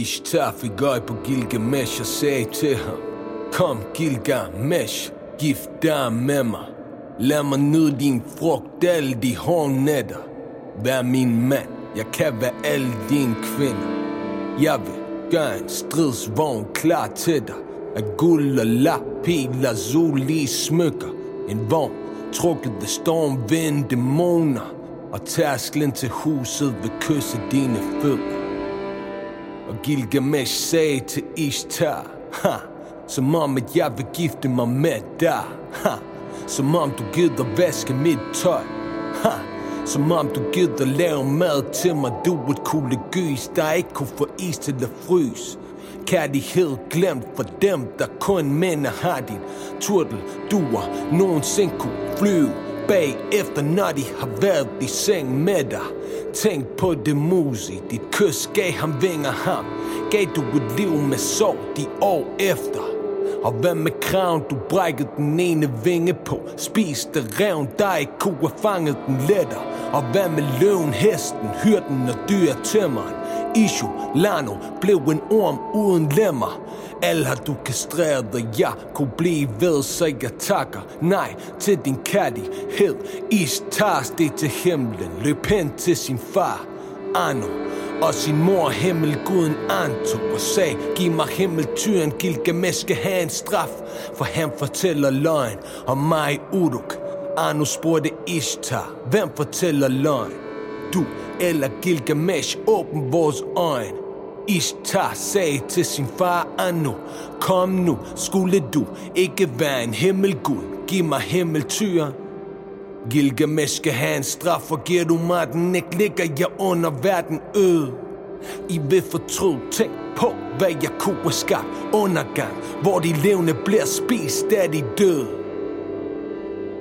Ishtar fik øje på Gilgamesh og sagde til ham Kom Gilgamesh, gift dig med mig Lad mig nyde din frugt alle de hårde nætter Vær min mand, jeg kan være alle dine kvinder Jeg vil gøre en stridsvogn klar til dig Af guld og lap, pil og solige smykker En vogn trukket af storm, vind, dæmoner Og tærsklen til huset vil kysse dine fødder og Gilgamesh sagde til Ishtar ha, Som om at jeg vil gifte mig med dig. Ha, Som om du gider vaske mit tøj. Ha, Som om du gider lave mad til mig. Du et kugle gys, der ikke kunne få is til at fryse. Kærlighed glemt for dem, der kun mænd har din turtel duer Nogensinde kunne flyve bagefter, når de har været i seng med dig Tænk på det musi, dit kys gav ham vinger ham. Gav du et liv med sorg de år efter og hvad med kraven, du brækkede den ene vinge på. Spiste revn, der ikke kunne have fanget den letter Og hvad med løven, hesten, hyrden og dyr tømmeren Ishu, Lano, blev en orm uden lemmer. Alle har du kastreret, og jeg kunne blive ved, så jeg takker nej til din kærlighed. Is tager det til himlen, løb hen til sin far. Anu og sin mor himmelguden Anto og sagde, giv mig himmeltyren, Gilgamesh skal have en straf, for han fortæller løgn om mig Uruk. Anu spurgte Ishtar, hvem fortæller løgn? Du eller Gilgamesh, åbn vores øjne. Ishtar sagde til sin far Anu, kom nu, skulle du ikke være en himmelgud, giv mig himmeltyren. Gilgamesh skal have en straf, og giver du mig den ikke, ligger jeg under verden øde. I vil fortryde, tænk på, hvad jeg kunne have skabt undergang, hvor de levende bliver spist af de døde.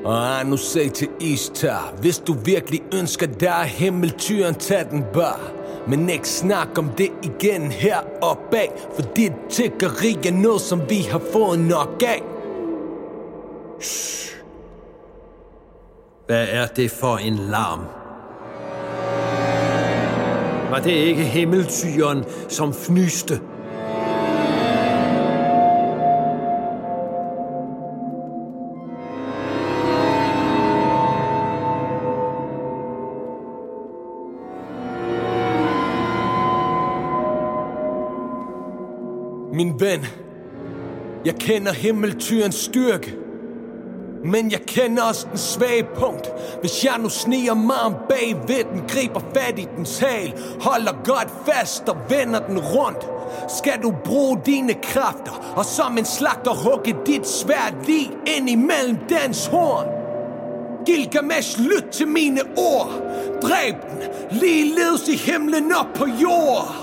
Og nu sag til Ishtar, hvis du virkelig ønsker dig himmeltyren, tag den bare. Men ikke snak om det igen her og bag, for dit tiggeri er noget, som vi har fået nok af. Shh. Hvad er det for en larm? Var det ikke himmeltyren, som fnyste? Min ven, jeg kender himmeltyrens styrke. Men jeg kender også den svage punkt. Hvis jeg nu sniger mig om bagved den Griber fat i den hal Holder godt fast og vender den rundt. Skal du bruge dine kræfter Og som en slagter hugge dit svært lige ind imellem dens horn? Gilgamesh, lyt til mine ord. Dræb den, ligeledes i himlen op på jord.